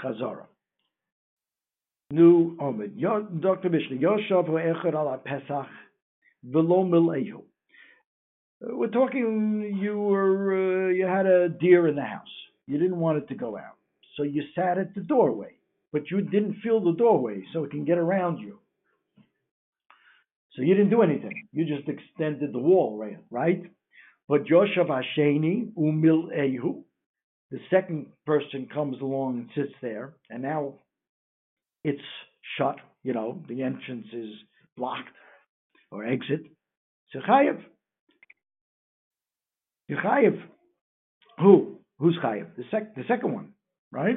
Chazara. Nu Omid. Dr. Mishnah. Yoshav Echad ala Pesach velo milehu. We're talking. You were. Uh, you had a deer in the house. You didn't want it to go out, so you sat at the doorway, but you didn't fill the doorway so it can get around you. So you didn't do anything. You just extended the wall, right? Right. But Yoshav Hasheni umil ehu. The second person comes along and sits there, and now it's shut. You know, the entrance is blocked or exit. So chayev. You chayev. Who? Who's chayev? The sec. The second one, right?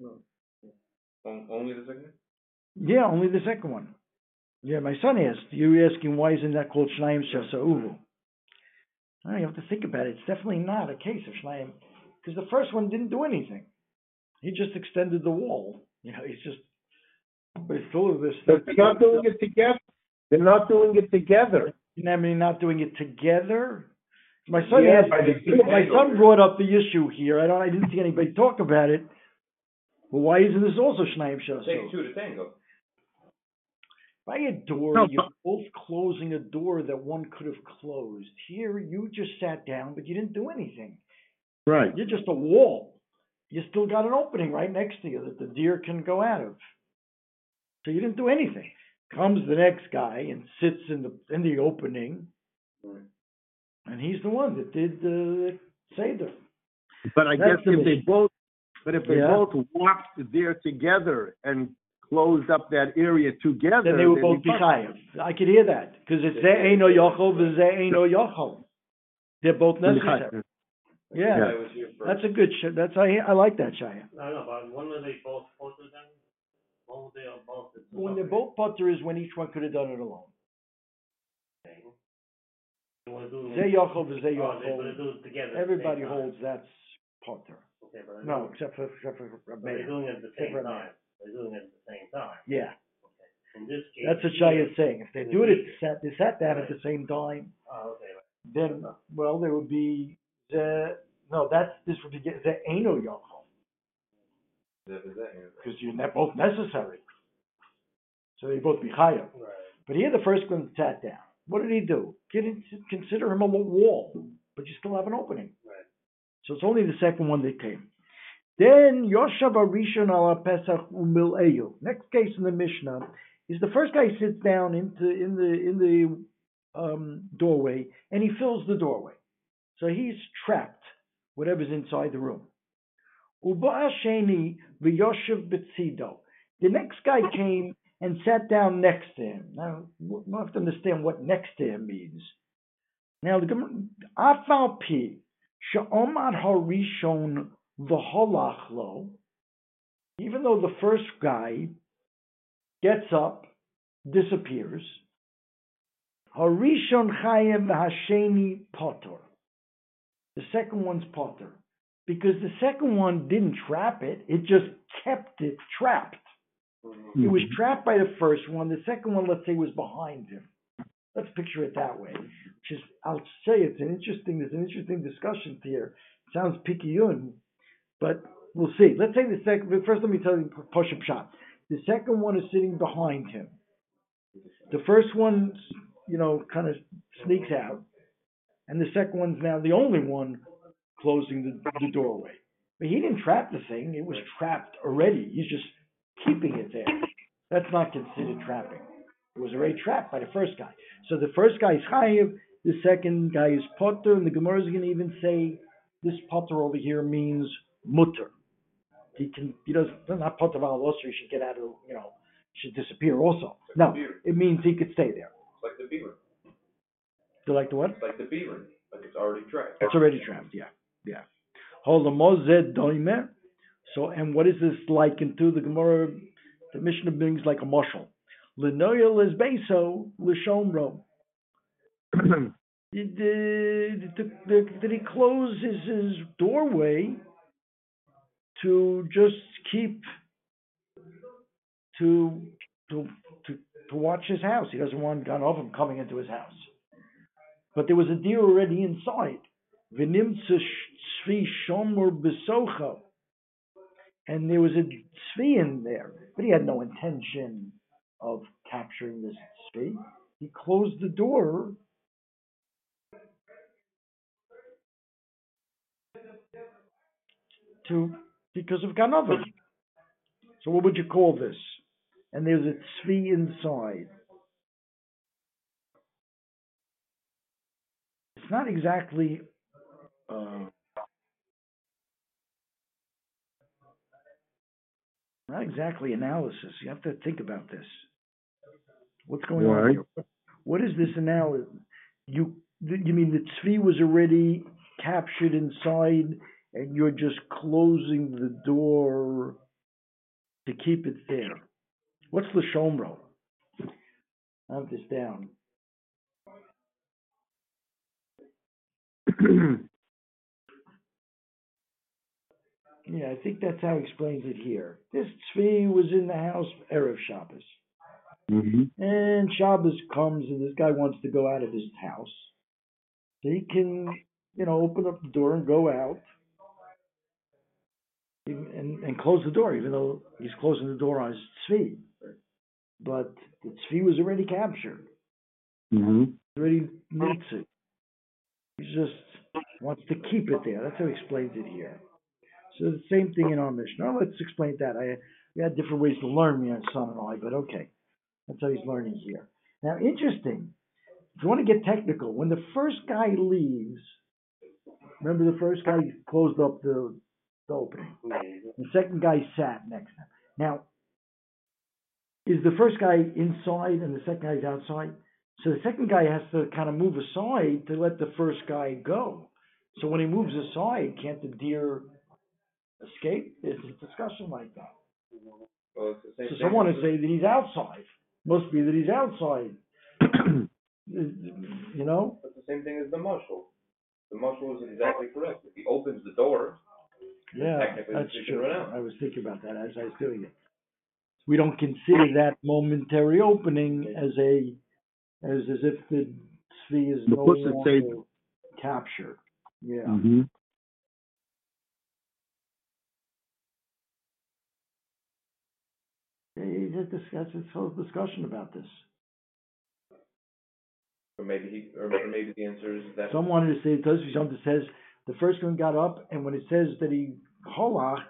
Uh, only the second? Yeah, only the second one. Yeah, my son asked. You're asking why isn't that called Shnayim Shasa Uvu? You have to think about it. It's definitely not a case of Shnayim because the first one didn't do anything. He just extended the wall. You know, he's just. But it's still this. They're not doing it together. They're not doing it together. I mean, not doing it together. My son Yeah, asked, my son brought up the issue here. I don't. I didn't see anybody talk about it. Well, why isn't this also Shnayim Shasa? Take two to tango. By a door, No, you're both closing a door that one could have closed. Here, you just sat down, but you didn't do anything. Right. You're just a wall. You still got an opening right next to you that the deer can go out of. So you didn't do anything. Comes the next guy and sits in the in the opening, Right. and he's the one that did the seder. But I That's guess the if they both, but if they Yeah. both walked there together and closed up that area together, Then they would they'd both be fine. I could hear that because it's ze eino yochel and ze eino yochel. They're both necessary. Yeah, I was here first. that's a good. Sh- that's I I like that shaya. I don't know, but when were they both to then? When were they both? When they're both putter is when each one could have done it alone. They wanna do- Ze yochel and ze Oh, they wanna yochel. do it together. at the Everybody time. holds that's putter. Okay, but they're No, doing- except for except for but they're doing it at the same time. They're doing it at the same time. Yeah, In this case. that's what Shaya is saying. If they do it, at sat they sat down at the same time. Oh, okay, right. Then well, there would be no. That's this would be the eno yochel That is that, yeah. because you're both necessary. So they both be chayav. Right. But here the first one sat down. What did he do? Get consider him a wall, but you still have an opening. Right. So it's only the second one that came. Then Yoshav Arishon ala Pesach umil eyu. Next case in the Mishnah is the first guy sits down into in the in the um, doorway and he fills the doorway, so he's trapped. Whatever's inside the room. Uba Sheni v'Yoshev betzido. The next guy came and sat down next to him. Now, we have to understand what next to him means. Now, the Gemara- Afal Pi, Sha'omar Harishon even though the first guy gets up, disappears, Harishon Chayim Hasheni Potter. The second one's Potter. Because the second one didn't trap it, it just kept it trapped. Mm-hmm. He was trapped by the first one. The second one, let's say, was behind him. Let's picture it that way. Which is, I'll say it's an interesting. There's an interesting discussion here. sounds picayune, but we'll see. Let's say the second. First, let me tell you push up shot. The second one is sitting behind him. The first one, you know, kind of sneaks out, and the second one's now the only one closing the, the doorway. But he didn't trap the thing; it was trapped already. He's just keeping it there. That's not considered trapping. It was already trapped by the first guy. So the first guy is chayiv, the second guy is potter, and the Gemara is going to even say this potter over here means mutter. He can, he doesn't, not potter al also, he should get out of, you know, should disappear also. No, it means he could stay there. It's like the beaver. You like the what? It's like the beaver. Like it's already trapped. It's already trapped, yeah, yeah. Hold the mozed doimer. So, and what is this likened to? The Gemara, the Mishnah brings like a mushal. Lenoya lesbeso l'shomro. Did, did, did, did he close his, his doorway to just keep to to to to watch his house? He doesn't want them coming into his house. But there was a deer already inside. And there was a tzvi in there, but he had no intention of capturing this tzvi. He closed the door. To because of Ganavi. So what would you call this? And there's a tzvi inside. It's not exactly uh, not exactly analysis. You have to think about this. What's going on here? What is this analysis? You you mean the tzvi was already captured inside, and you're just closing the door to keep it there? What's the shomro? I have this down. Yeah, I think that's how he explains it here. This tzvi was in the house erev Shabbos, hmm and Shabbos comes, and this guy wants to go out of his house, so he can, you know, open up the door and go out, and and close the door, even though he's closing the door on his tzvi. But the tzvi was already captured, hmm already meets it. He just wants to keep it there. That's how he explains it here. So the same thing in our Mishnah. Now let's explain that. I we had different ways to learn, me and son and I, but okay. That's how he's learning here. Now, interesting. If you want to get technical, when the first guy leaves, remember the first guy closed up the, the opening. Mm-hmm. The second guy sat next to him. Now, is the first guy inside and the second guy's outside? So the second guy has to kind of move aside to let the first guy go. So when he moves aside, can't the deer escape? There's a discussion like that. Well, it's the same So someone would say that he's outside. Must be that he's outside. You know? It's the same thing as the mushel. The mushel is exactly correct. If he opens the door, Yeah, that's true. run out. I was thinking about that as I was doing it. We don't consider that momentary opening as a, as, as if the tzvi is The no longer say- captured. Yeah. hmm He just discussed this whole discussion about this. or maybe he, or or maybe the answer is that. Some wanted to say, it does, something says, the first one got up, and when it says that he holach,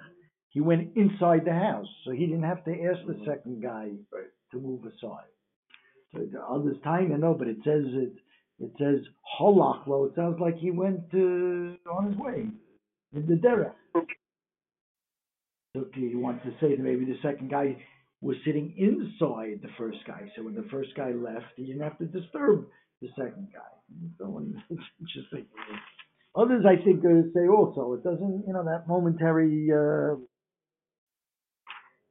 he went inside the house, so he didn't have to ask the second guy Right. to move aside. So the others time, I know, but it says it, it says holach, well, it sounds like he went, uh, on his way, in the derech. So he wants to say that maybe the second guy was sitting inside the first guy, so when the first guy left, he didn't have to disturb the second guy. Interesting. Others, I think, uh, say also it doesn't, you know, that momentary, uh,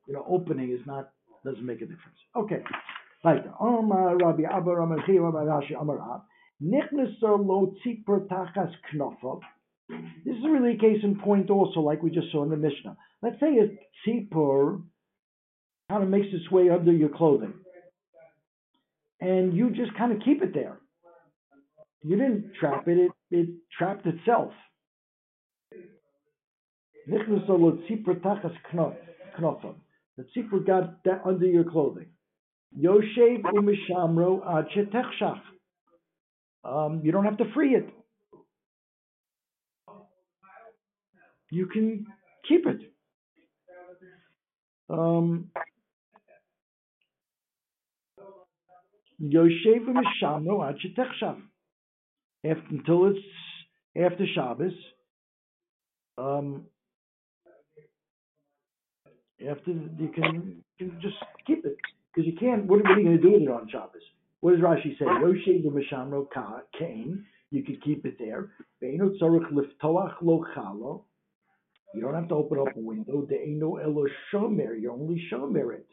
you know, opening is not doesn't make a difference. Okay, right. Omar Rabbi Abba Rabbi Rashi Amar Lo tachas. This is really a case in point, also, like we just saw in the Mishnah. Let's say a tzipor kind of makes its way under your clothing, and you just kind of keep it there. You didn't trap it; it, it trapped itself. Lo tachas The tzipor got that under your clothing. Yoshev umishamro ad. Um, you don't have to free it. You can keep it. Um. After, until it's after Shabbos. Um, after you can, you can just keep it because you can't. What are you going to do with it on Shabbos? What does Rashi say? Kain. You could keep it there. Liftoach lo chalo. You don't have to open up a window. De'enu elo shomer. You only shomer it.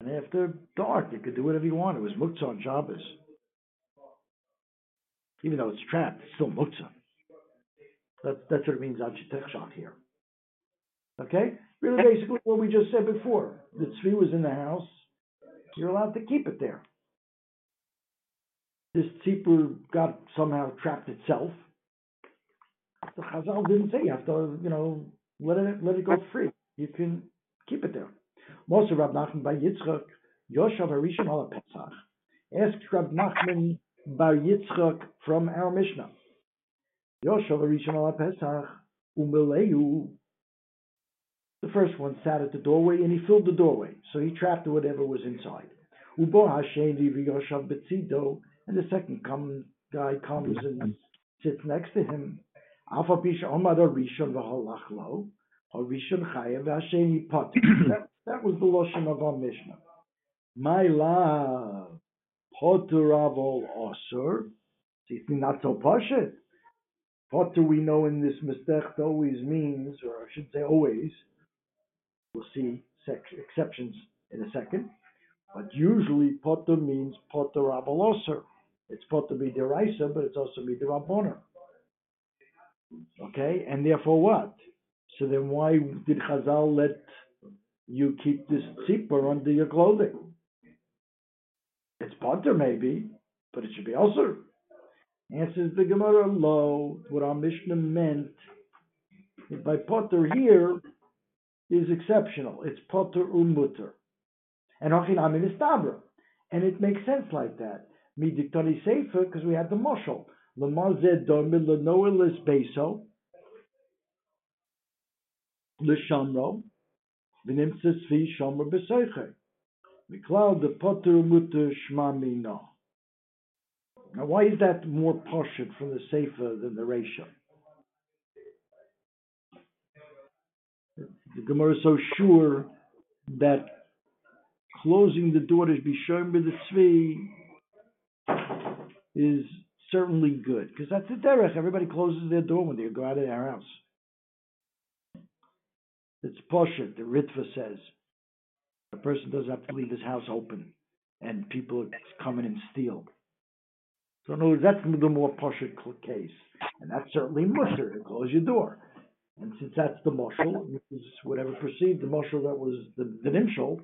And after dark, you could do whatever you want. It was muktzah on Shabbos. Even though it's trapped, it's still muktzah. That's, that's what it means on shot here. Okay? Really basically what we just said before. The tzvi was in the house. You're allowed to keep it there. This tzipur got somehow trapped itself. The Chazal didn't say you have to, you know, let it, let it go free. You can keep it there. Moshe Rab Nachman Bar Yitzchak, Yoshav Harishon al Pesach. Ask Rab Nachman Bar Yitzchak from our Mishnah. Yoshav Harishon al Pesach, Umeleu. The first one sat at the doorway and he filled the doorway, so he trapped whatever was inside. Ubo v'Yoshav Betzido, and the second come, guy comes and sits next to him. Alpha Chayev. That was the lashon of our Mishnah. My love, Potter Avol Osir. See, it's not so pashit. Potter we know in this mistech always means, or I should say always, we'll see exceptions in a second, but usually Potter means Potter Avol Osir. It's Potter be Midiraisa, but it's also be Midiraboner. Okay, and therefore what? So then why did Chazal let you keep this tzipor under your clothing? It's potter maybe, but it should be also. Answers the Gemara low. What our Mishnah meant by potter here is exceptional. It's potter um umutter. And hochinam in istabra. And it makes sense like that. Midiktoni sefer, because we had the moshel. Lamazed dormid lenoelis beso. L'shamro. V'nimtzes fi shomer b'soiche. Miklal de potter um mutter shmamina. Now, why is that more poshut from the Sefer than the Resha? The Gemara is so sure that closing the door to be shown by the Tzvi is certainly good, because that's the derech. Everybody closes their door when they go out of their house. It's poshut, the Ritva says. A person doesn't have to leave his house open and people come in and steal. So in other words, that's the more poshut case. And that's certainly mutter, to close your door. And since that's the mushal, which is whatever perceived the mushal that was the, the nimshal,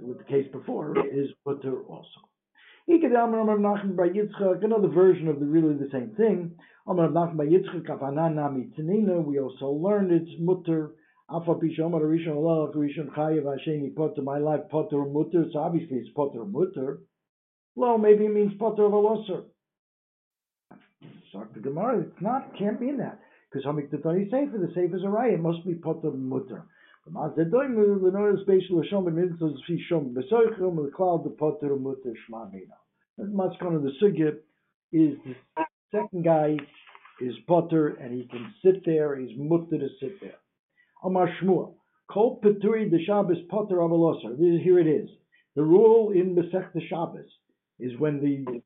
with the case before, is mutter also. Another version of the really the same thing. We also learned it's mutter my life Potter Mutter. So obviously it's Potter Mutter. Well, maybe it means Potter of the Gemara. It's not. Can't mean that because Hamik Tatari Sefer. The Sefer is a raya, It must be Potter Mutter. That's much kind of the sugya is the second guy is Potter and he can sit there. He's mutter to sit there. Amar Shmuel. Kol Peturi the Shabbos Potter Avalosar. Here it is. The rule in Masech the Shabbos is when the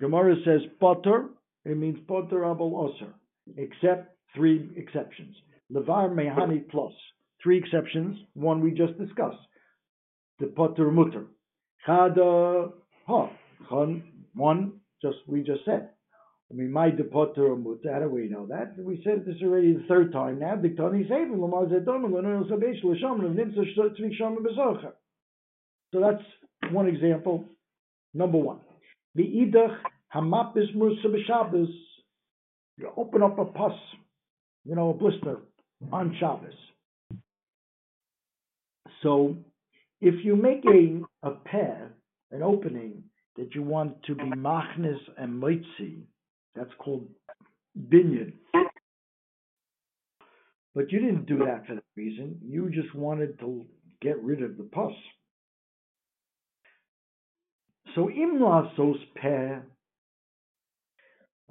Gemara says Potter, it means Potter Avalosar, except three exceptions. Levar Mehani. Three exceptions. One we just discussed. The Potter Mutter. Chada uh, Ha. One, just we just said. I mean, my depotter mutter, how do we know that? We said this already the third time now. Diktani Sefer, Lamar Zedom, Lenoel Sabesh, Lasham, and Nimsa Tzvi Sham Bezocher. So that's one example. Number one. The Idach Hamapis Musa B'Shabbos. You open up a pus, you know, a blister on Shabbos. So if you make a, a pair, an opening that you want to be machnes and moitzi, that's called binyan. But you didn't do that for that reason. You just wanted to get rid of the pus. So imla sos peh,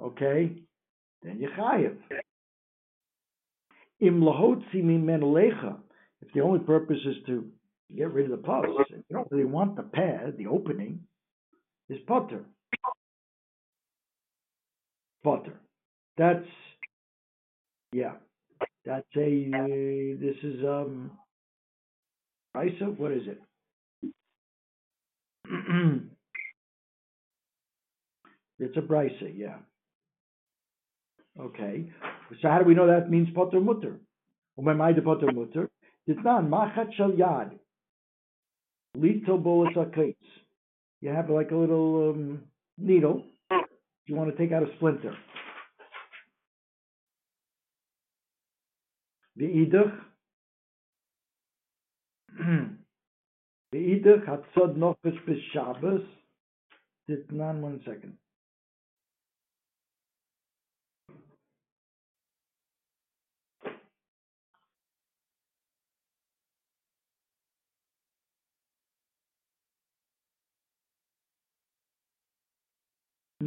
okay, then you chayev. Im lahotzi lecha. If the only purpose is to get rid of the pus, if you don't really want the pad, the opening, is potter. Potter. That's yeah. That's a this is um Isa, what is it? it's a brisa, yeah. Okay. So how do we know that means potter mutter? When I the potter mutter, not machat shal yad. Lito bolus You have like a little um, needle. You want to take out a splinter. V'idach, v'idach hatzod nochash b'Shabbos, Ditnan, one second.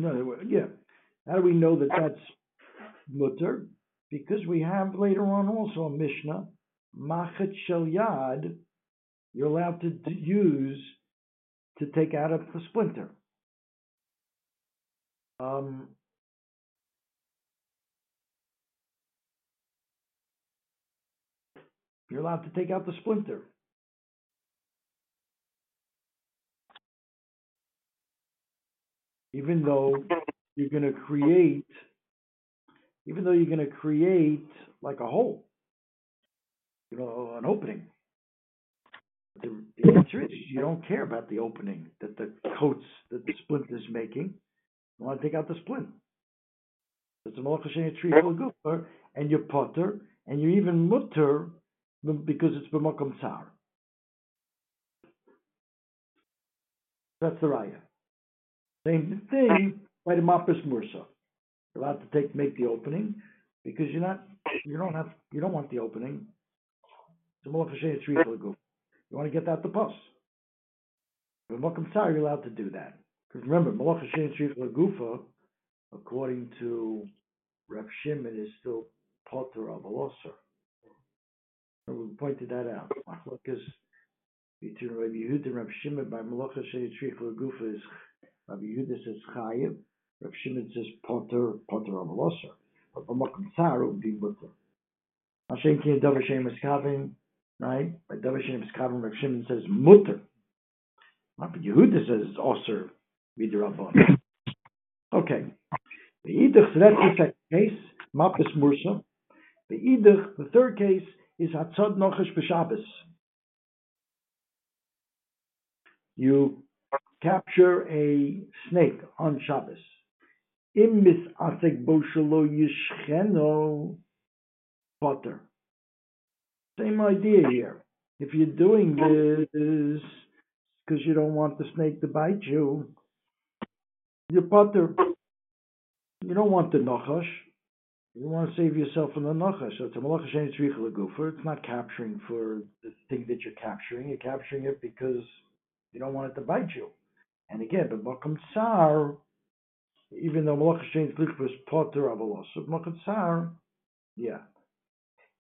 No, yeah. How do we know that that's mutter? Because we have later on also a Mishnah, machet shel yad, you're allowed to use to take out of the splinter. Um, you're allowed to take out the splinter. Even though you're gonna create, even though you're gonna create like a hole, you know, an opening. The, the answer is you don't care about the opening that the coats that the splint is making. You want to take out the splint. It's a malacha sheni tree full goofer, and you're potter, and you're even mutter because it's b'makom tsar. That's the raya. Same thing by the mapis mursa. You're allowed to take make the opening because you're not you don't have you don't want the opening. You want to get out the pus. But makom tsar, you're allowed to do that. Because remember, Malach Hashem Shrif Lagufa, according to Reb Shimon, is still potter of a. We pointed that out. Machlokes between Rabbi Yehuda and Reb Shimon by Malach Hashem Shrif Lagufa is Rabbi Yehuda says Chayiv, Reb Shimon says potter, potter of a losser. But Tsar, it would be mutter. Hashem King Davar Shem Eskavim, right? By Davar Shem Eskavim, Reb Shimon says mutter. Rabbi Yehuda says it's also midrabban. Okay. The Idach, so that's the second case, Mapis Mursa. The Idach, the third case, is Hatzad Nochash B'Shabbos. You capture a snake on Shabbos. Im misasek bo shelo yishcheno potter. Same idea here. If you're doing this because you don't want the snake to bite you, you're. You don't want the nachash. You want to save yourself from the nachash. So it's a malacha shein tzricha. It's not capturing for the thing that you're capturing. You're capturing it because you don't want it to bite you. And again, but makam tsar, even though malacha shein tzricha is potter of makam tsar, yeah.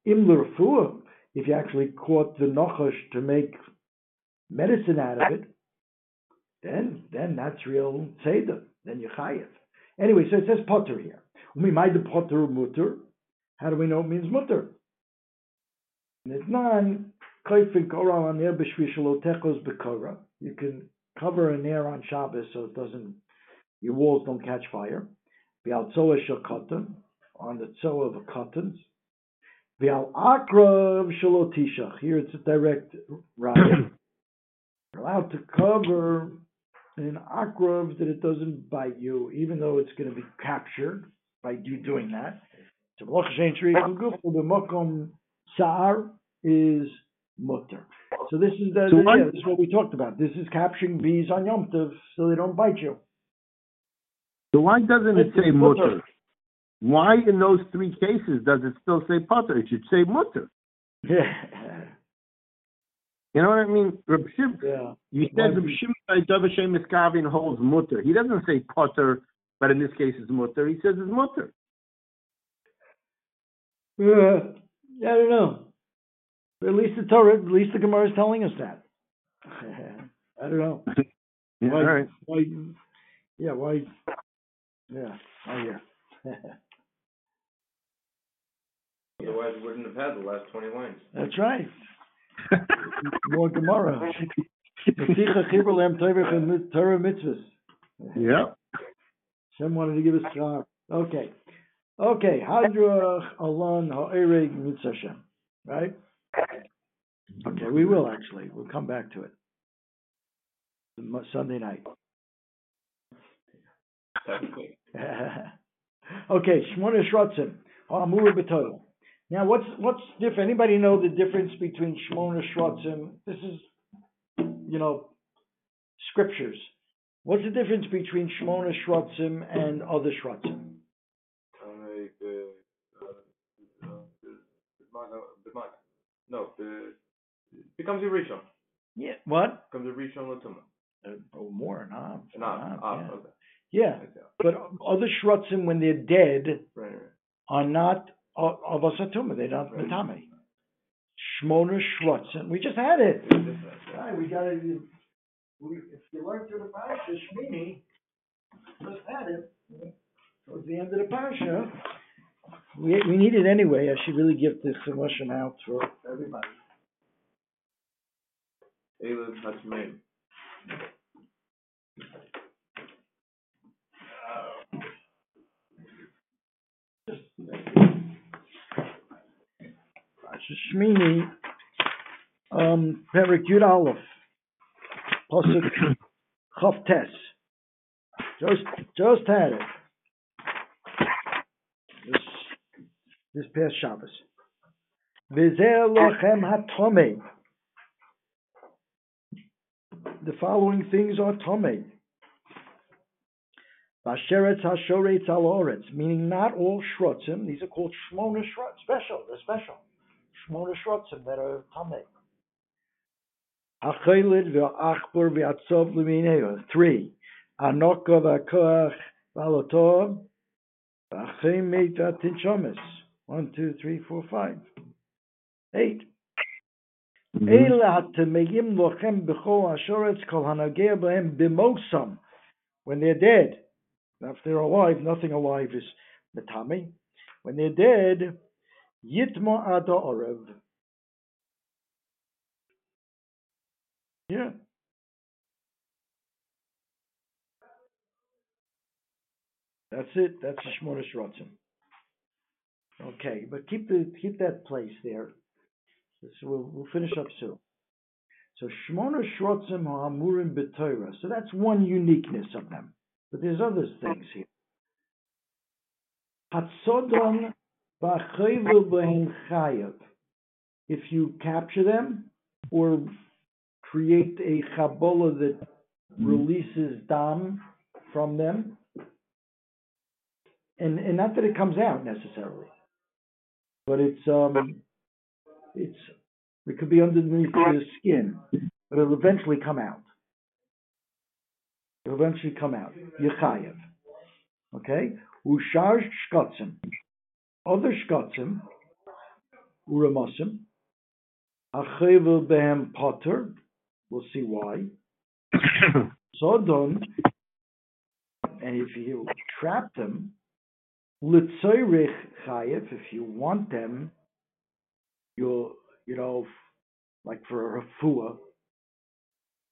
Im l'rafua, if you actually caught the nachash to make medicine out of it, then then that's real seder. Then you chayiv. Anyway, so it says potter here. We might the potter mutter. How do we know it means mutter? And it's non. You can cover an air on Shabbos so it doesn't, your walls don't catch fire. V'al tzoa shel cotton, on the tzoa of a cottons. V'al akrav shalotishach. Here it's a direct raya. You're allowed to cover an akrav that it doesn't bite you, even though it's going to be captured by you doing that. So malach shein shri kuguf the makom sa'ar is mutter. So this is the, So the- yeah, this is what we talked about. This is capturing bees on Yom Tov so they don't bite you. So why doesn't it say mutter. Why in those three cases does it still say potter? It should say mutter. Yeah, You know what I mean? Reb Shim, yeah. you said Reb Shimon by Davar Shem Miskavin holds mutter. He doesn't say potter, but in this case it's mutter. He says it's mutter. Uh, I don't know. At least the Torah, at least the Gemara is telling us that. I don't know. Yeah, Why, all right. why, yeah, why, yeah, oh yeah. Otherwise, we wouldn't have had the last twenty lines. That's right. More Gemara. Mesicha Chibur Lehem Torah mitzvahs. yeah. Shem wanted to give us schar. Okay. Okay, Hadrach Alon Ha'ereg Mitzvah Shem. Right? Okay, we will actually. We'll come back to it. Sunday night. Okay, Shmona Shrotzim, Ha'amur B'Toil. Now, what's, what's diff, anybody know the difference between Shmona Shrotzim? This is, you know, scriptures. What's the difference between Shmona Shrotzim and other Shrotzim? No, the, becomes a Rishon, Yeah, what? becomes a Rishon Latuma. Uh, oh, more, nah. Not, nah, ah, yeah. okay. Yeah, but other Shrotzim, when they're dead, Right, right. are not of of a Satuma, they're not Right. Matame. Shmona Shrotzim, we just had it. Right, we got it. we, if you learn through the parasha, Shmini, just had it, towards the end of the parasha. We, we need it anyway, I should really give this Chumash out for everybody. Eilad Hatzmeim. Parasha Shmini, um, Perik Yud Aleph, Pasuk Chav Tes. Just, just had it. This, this past Shabbos. The following things are tomei. Vasheretz hashoretz al oretz, meaning not all shrotzim. These are called shmona Shrotzim, special. They're special. Shmona shrotzim that are tomei. L'mineo. Three. V'alotov. One, two, three, four, five. Eight. Mhm. Eila hatemeyim lochem b'chol ashoretz kol hanagea b'hem b'mosam. When they're dead. Now, if they're alive, nothing alive is metame. When they're dead, yitmo ada orev. Yeah. That's it. That's the Shmona Shrotzim. Okay, but keep the keep that place there. So we'll, we'll finish up soon. So Shmona Shrotzim Ha'amurim B'Torah. So that's one uniqueness of them. But there's other things here. Hatzodon B'Chayvu B'Hen Chayav. If you capture them or create a Chabola that releases dam from them, and, and not that it comes out necessarily, but it's um, it's it could be underneath your skin, but it'll eventually come out. It'll eventually come out. Yechayev. Okay? Ushar shkotzim. Other shkotzim, uramosim, achevel behem potter, we'll see why. Sodon, and if you trap them, litzoyrich chayev, if you want them, you'll, you know, like for a refuah,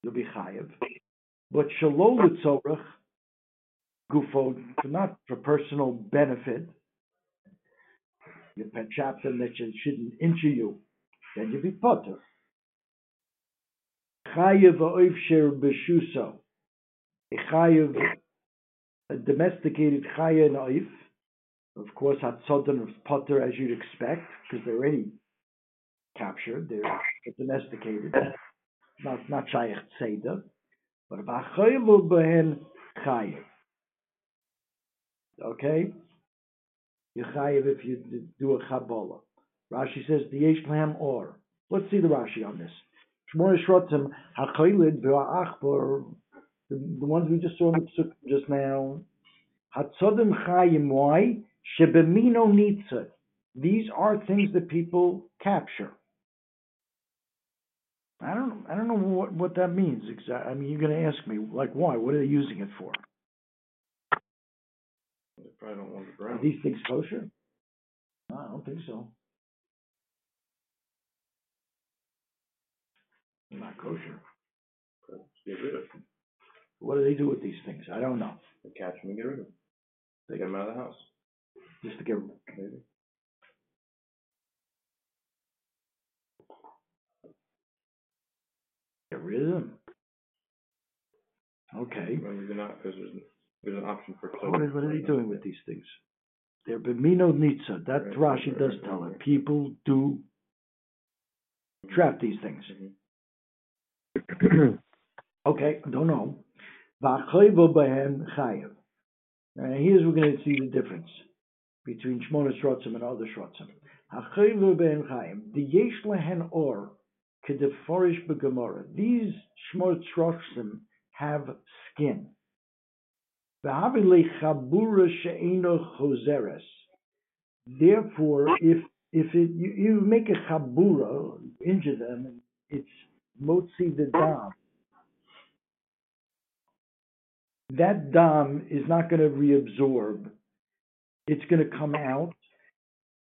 you'll be chayev. But shalom litzorach, gufo, not for personal benefit, you trap them that you shouldn't injure you, then you'll be potter. Chayev oivsher b'shuso, a chayev, a domesticated chayev and of course, Hatzodon of Potter, as you'd expect, because they're already captured, they're domesticated, not not Shaykh Seder, but B'achayvu Behen Chayev. Okay? You Chayev if you do a Chabola. Rashi says, the Yesh Lam Or. Let's see the Rashi on this. Shmona Shrotzim, HaChaylid V'Achbor, the ones we just saw in the Psuk just now, Hatzodim Chayim, why? Shebemino Nitza. These are things that people capture. I don't, I don't know what, what that means exactly. I mean, you're gonna ask me, like, why? What are they using it for? They probably don't want the Are these things kosher? No, I don't think so. They're Not kosher. Get rid of them. What do they do with these things? I don't know. They catch them and get rid of them. They get them out of the house, Just to get, maybe. get rid of them. Okay. They're not, because there's, there's an option for. What are, what are they doing with these things? They're b'mino nitza. That Right, Rashi right, does right, tell right. it. People do trap these things. Mm-hmm. Okay, don't know. V'achayvo b'hem chayev. And here's we're going to see the difference between Shmona Shrotzim and other Shrotzim. Hachayvo b'hem chayev. The yesh lehen or kedeforish b'gemara. These Shmona Shrotzim have skin. Therefore, if if it, you, you make a chabura, injure them, it's motzi the dam. That dam is not going to reabsorb. It's going to come out.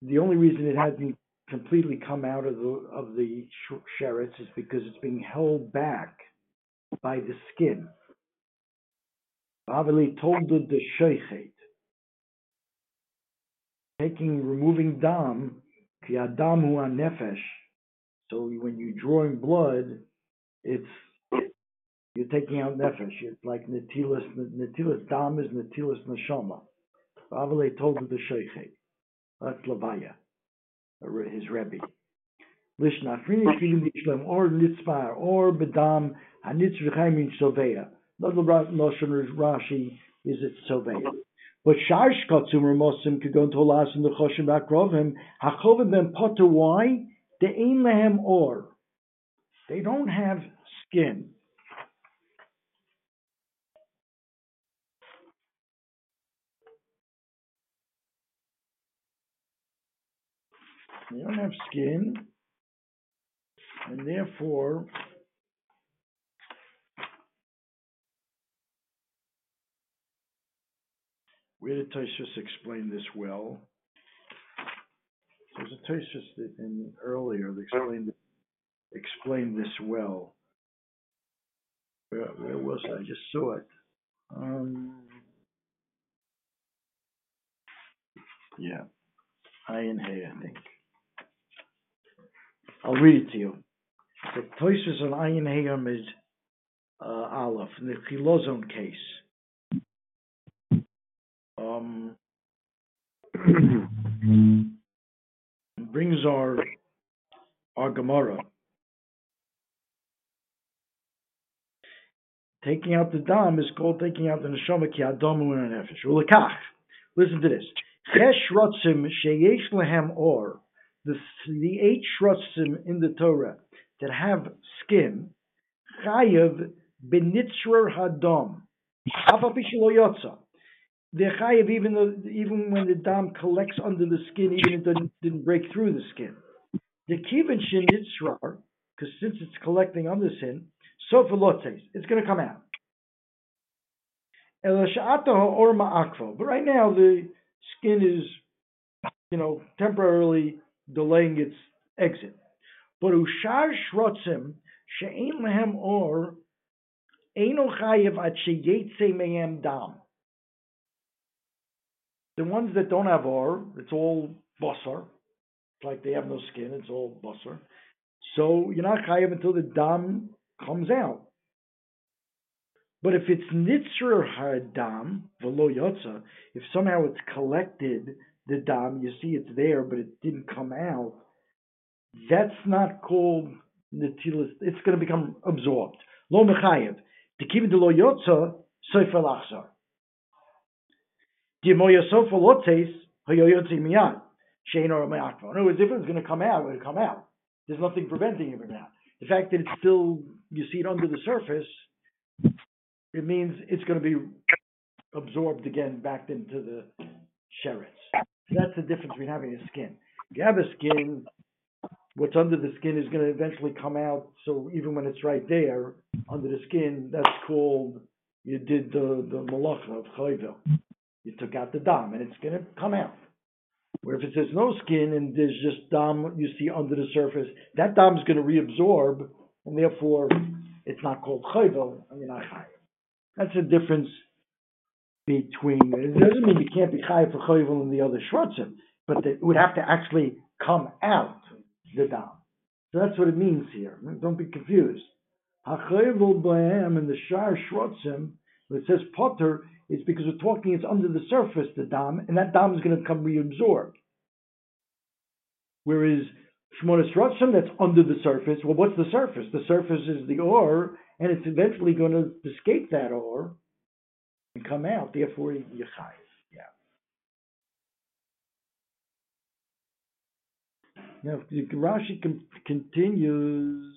The only reason it hasn't completely come out of the of the sh- is because it's being held back by the skin. Bavali told the sheichet, taking removing dam, ki adam hu nefesh. So when you're drawing blood, it's you're taking out nefesh. It's like netilas netilas dam is netilas neshama. Bavali told the sheichet. That's Levaya, uh, his rebbe. Lishna frini kivin dishlem or nitzvar or bedam hanitz v'chaim in soveya. Not the Lashon Rashi is it soveya. But shar shkatzum ramosim could go into las in the choshim akrovim hachovim ben potter. Why? They ain lehem or. They don't have skin. They don't have skin, and therefore where did Tosfos explain this well? There's a Tosfos that in earlier that explained explained this well. Where, where was? I just saw it. Um, yeah, Ayin Hay, I think. I'll read it to you. The Tosfos on Ayin Hayam is uh, Aleph, in the Chilozon case. Um, brings our our Gemara. Taking out the dam is called taking out the neshama ki adamu nefesh. Ulekach. Listen to this. Chesh rotzim sheyesh lehem or. The, the eight shrotzim in the Torah that have skin, chayev benitzrer hadam. They're chayev even though, even when the dam collects under the skin, even if it didn't, didn't break through the skin. The kivin shenitzrar, because since it's collecting under sin, sofilotes, it's going to come out. But right now the skin is, you know, temporarily delaying its exit. But ushar shrotzim she'ein lehem or eino chayev at sheyetze mehem dam. The ones that don't have or, it's all basar. It's like they have no skin, it's all basar. So you're not chayev until the dam comes out. But if it's nitzrer hadam v'lo yotza, if somehow it's collected the dam, you see it's there, but it didn't come out. That's not called netilas. It's going to become absorbed. Lo mechayev. Keep it lo yotza sefer lachzar. Dimoya sofer lotes hayoyotzi miyad. Shein or me'akva. In other words, if it's going to come out, it will come out. There's nothing preventing it from out. The fact that it's still, you see it under the surface, it means it's going to be absorbed again back into the sherets. That's the difference between having a skin. If you have a skin, what's under the skin is going to eventually come out. So even when it's right there under the skin, that's called you did the the malacha of chayvel. You took out the dam, and it's going to come out. Where if it says no skin and there's just dam you see under the surface, that dam is going to reabsorb, and therefore it's not called chayvel, and you're not. That's the difference between. It doesn't mean you can't be chayiv for chayvel and the other shrotzim, but it would have to actually come out the dam. So that's what it means here. Don't be confused. Hachayvel b'hem and the shar shrotzim, it says potter, is because we're talking it's under the surface, the dam, and that dam is going to come reabsorbed. Whereas Shmona Shrotzim, that's under the surface. Well, what's the surface? The surface is the ore, and it's eventually going to escape that ore and come out. Therefore, Yechai. Yeah. Now, the Rashi con- continues.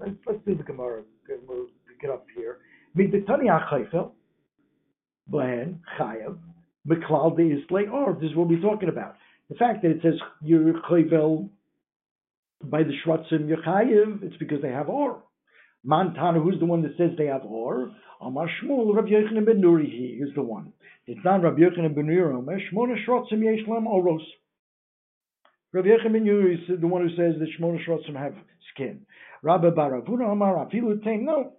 Let's, let's do the Gemara. We'll get up here. Midetani HaChaifel, Behen, Chayav, Meklal De'islay Or. This is what we're talking about. The fact that it says you're by the Shratzim Yechayev, it's because they have Or. Man tana, who's the one that says they have Or? Amar Shmuel, Rabbi Yochanan ben Nuri, he is the one. It's not Rabbi Yochanan ben Nuri, Omer, Shmona Shratzim Yesh Lem Oros. Rabbi Yochanan ben Nuri is the one who says that Shmona Shratzim have skin. Rabbi Baravuna Amar Afilu no.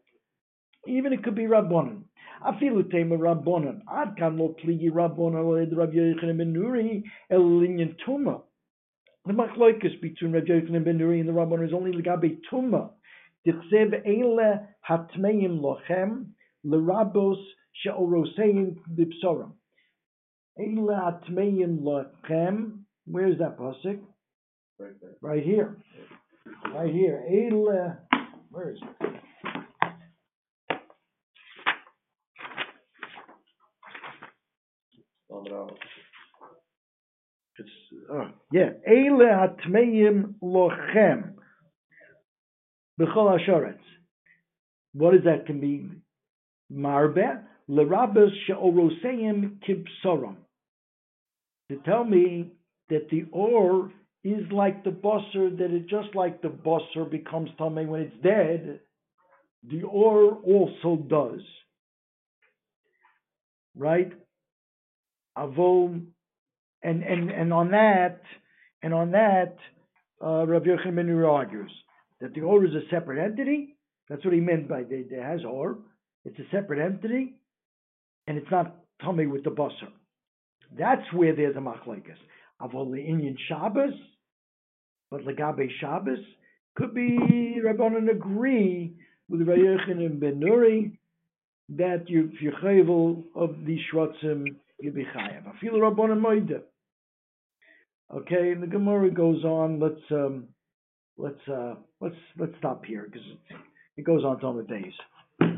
Even it could be Rabbonin. Afilu Teim Rabbonin. Ad kan lo pligi Rabbonin oled Rabbi Yochanan ben Nuri el linyan Tuma. The machloikus between Rabbi Yochanan ben Nuri and the Rabbonin is only legabe Tuma. Dichsev eile hatmeim lochem lerabos she'oroseim bipsoram. Eile hatmeim lochem. Where's that pasuk? Right there. Right here. Right here. Eile. Where is it? Oh. It's uh, yeah. Eile hatmeim lochem. B'chol hasharetz. What does that can mean? Marbe lerabos she'oroseim kibsoram. To tell me that the or is like the busser, that it just like the busser becomes tamei when it's dead, the or also does. Right? Avol, and and and on that, and on that, uh, Rav Yochanan argues that the or is a separate entity. That's what he meant by the, the has or. It's a separate entity, and it's not tamei with the busser. That's where there's a machlekes. Avol Indian Shabbos, but legabe Shabbos could be Rabbanon agree with Rav Yochanan ben Nuri that you if you're chayvel of the shrotzim you be chayav. I feel Rabbanon moide. Okay, and the Gemara goes on. Let's um, let's uh, let's let's stop here because it goes on the days.